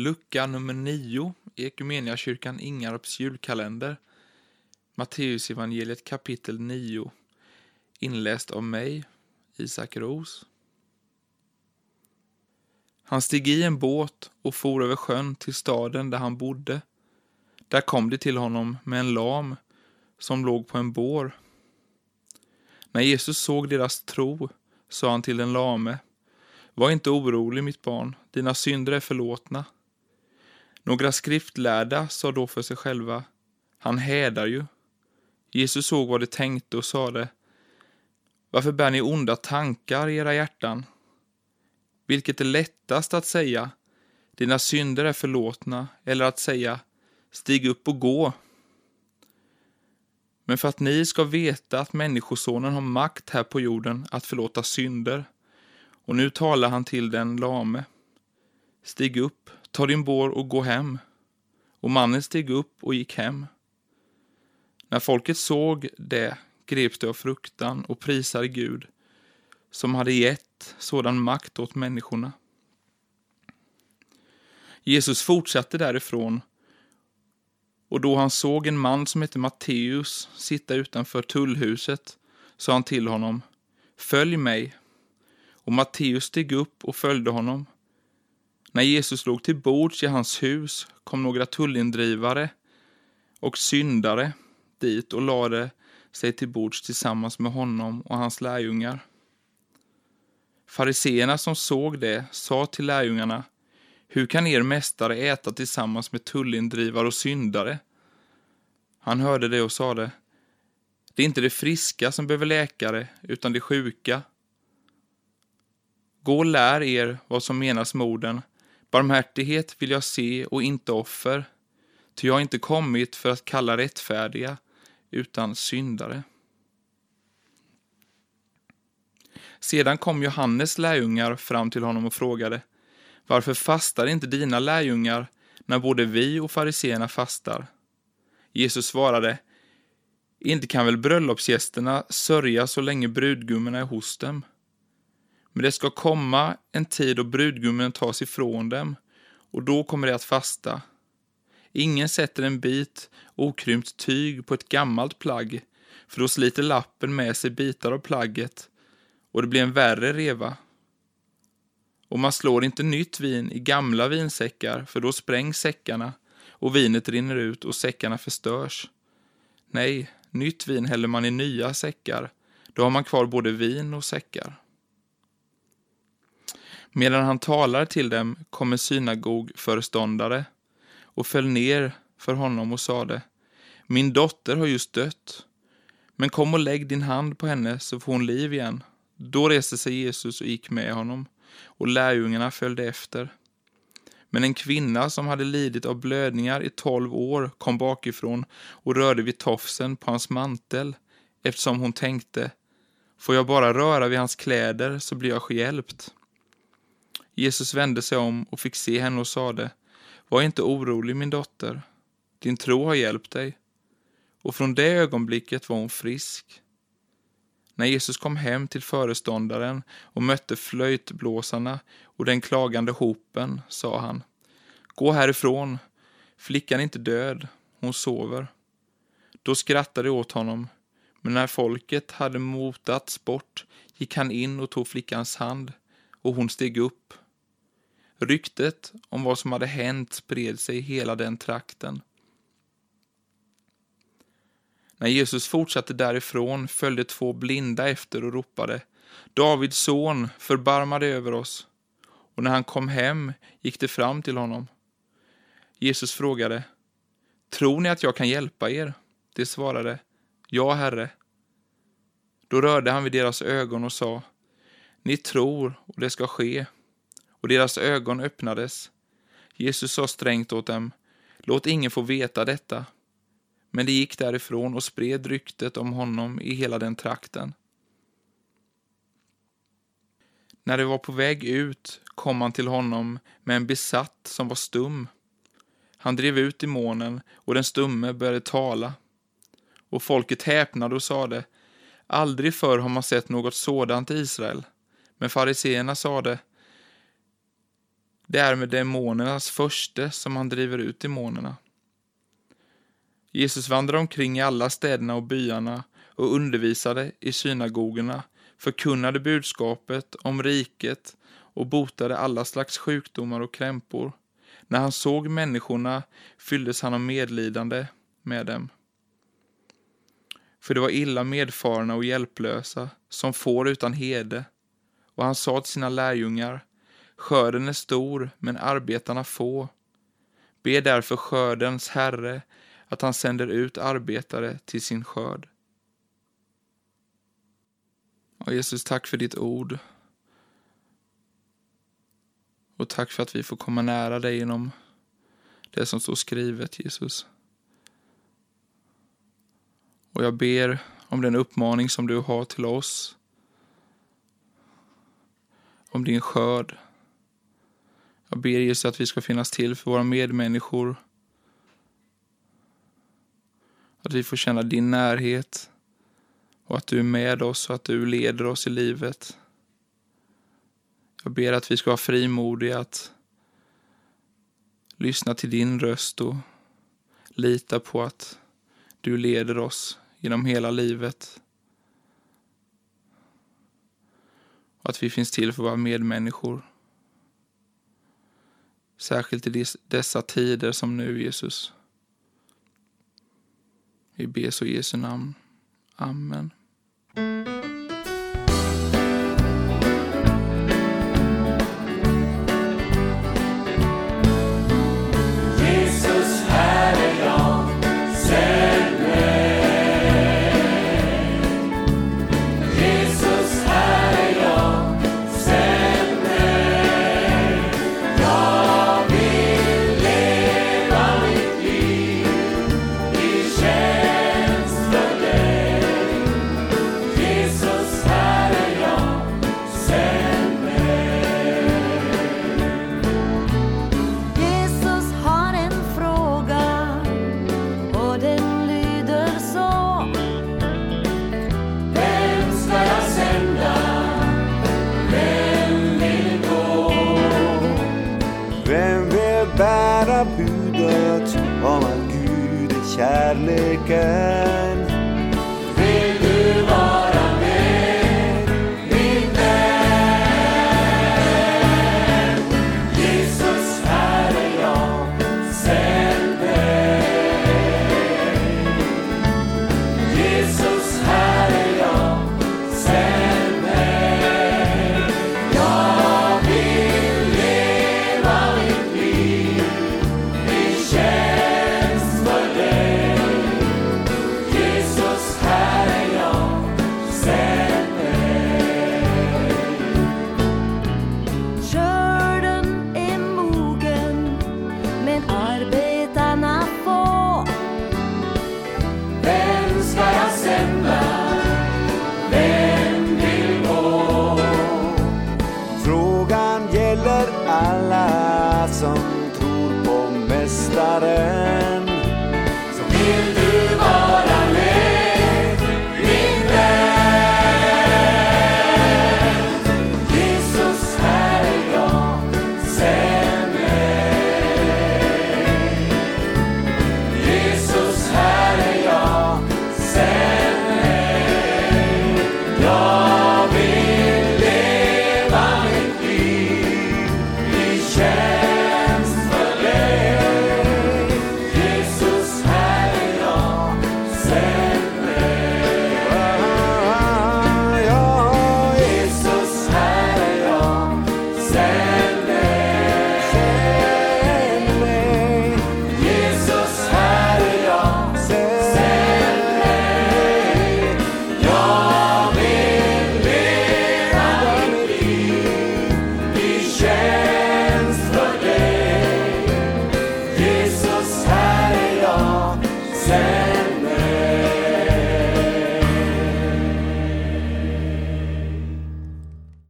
lucka nummer 9 i Equmeniakyrkan Ingarps julkalender. Matteusevangeliet kapitel 9. Inläst av mig, Isak Ros. Han steg i en båt och for över sjön till staden där han bodde. Där kom de till honom med en lam som låg på en bår. När Jesus såg deras tro sa han till den lame Var inte orolig, mitt barn, dina synder är förlåtna. Några skriftlärda sa då för sig själva Han hädar ju. Jesus såg vad de tänkte och sade Varför bär ni onda tankar i era hjärtan? Vilket är lättast att säga Dina synder är förlåtna eller att säga Stig upp och gå. Men för att ni ska veta att Människosonen har makt här på jorden att förlåta synder. Och nu talar han till den lame. Stig upp, ta din bår och gå hem. Och mannen steg upp och gick hem. När folket såg det greps de av fruktan och prisade Gud, som hade gett sådan makt åt människorna. Jesus fortsatte därifrån och då han såg en man som hette Matteus sitta utanför tullhuset sa han till honom, Följ mig. Och Matteus steg upp och följde honom. När Jesus låg till bords i hans hus kom några tullindrivare och syndare dit och lade sig till bords tillsammans med honom och hans lärjungar. Fariseerna som såg det sa till lärjungarna, hur kan er mästare äta tillsammans med tullindrivare och syndare? Han hörde det och sade, det är inte de friska som behöver läkare, utan de sjuka. Gå och lär er vad som menas med orden, barmhärtighet vill jag se och inte offer, ty jag har inte kommit för att kalla rättfärdiga, utan syndare. Sedan kom Johannes lärjungar fram till honom och frågade, varför fastar inte dina lärjungar när både vi och fariseerna fastar? Jesus svarade, inte kan väl bröllopsgästerna sörja så länge brudgummen är hos dem? Men det ska komma en tid då brudgummen tas ifrån dem, och då kommer de att fasta. Ingen sätter en bit okrympt tyg på ett gammalt plagg, för då sliter lappen med sig bitar av plagget, och det blir en värre reva. Och man slår inte nytt vin i gamla vinsäckar, för då sprängs säckarna och vinet rinner ut och säckarna förstörs. Nej, nytt vin häller man i nya säckar. Då har man kvar både vin och säckar. Medan han talar till dem kom en synagogföreståndare och föll ner för honom och sade Min dotter har just dött. Men kom och lägg din hand på henne så får hon liv igen. Då reste sig Jesus och gick med honom och lärjungarna följde efter. Men en kvinna som hade lidit av blödningar i tolv år kom bakifrån och rörde vid tofsen på hans mantel, eftersom hon tänkte, får jag bara röra vid hans kläder så blir jag hjälpt. Jesus vände sig om och fick se henne och sade, var inte orolig min dotter, din tro har hjälpt dig. Och från det ögonblicket var hon frisk. När Jesus kom hem till föreståndaren och mötte flöjtblåsarna och den klagande hopen sa han Gå härifrån, flickan är inte död, hon sover. Då skrattade de åt honom, men när folket hade motats bort gick han in och tog flickans hand och hon steg upp. Ryktet om vad som hade hänt spred sig i hela den trakten. När Jesus fortsatte därifrån följde två blinda efter och ropade Davids son, förbarma dig över oss. Och när han kom hem gick de fram till honom. Jesus frågade Tror ni att jag kan hjälpa er? De svarade Ja, Herre. Då rörde han vid deras ögon och sa ni tror och det ska ske. Och deras ögon öppnades. Jesus sa strängt åt dem Låt ingen få veta detta men de gick därifrån och spred ryktet om honom i hela den trakten. När de var på väg ut kom han till honom med en besatt som var stum. Han drev ut demonen och den stumme började tala. Och folket häpnade och sade, aldrig förr har man sett något sådant i Israel. Men fariseerna sade, Det är med demonernas förste som han driver ut demonerna. Jesus vandrade omkring i alla städerna och byarna och undervisade i synagogorna, förkunnade budskapet om riket och botade alla slags sjukdomar och krämpor. När han såg människorna fylldes han av medlidande med dem. För det var illa medfarna och hjälplösa, som får utan hede. Och han sa till sina lärjungar, skörden är stor, men arbetarna få. Be därför skördens herre att han sänder ut arbetare till sin skörd. Och Jesus, tack för ditt ord. Och tack för att vi får komma nära dig genom det som står skrivet, Jesus. Och jag ber om den uppmaning som du har till oss. Om din skörd. Jag ber Jesus att vi ska finnas till för våra medmänniskor. Att vi får känna din närhet och att du är med oss och att du leder oss i livet. Jag ber att vi ska vara frimodiga att lyssna till din röst och lita på att du leder oss genom hela livet. Och att vi finns till för våra medmänniskor. Särskilt i dessa tider som nu, Jesus. Vi ber så i Jesu namn. Amen. Gud är alla som tror på Mästaren. Som vill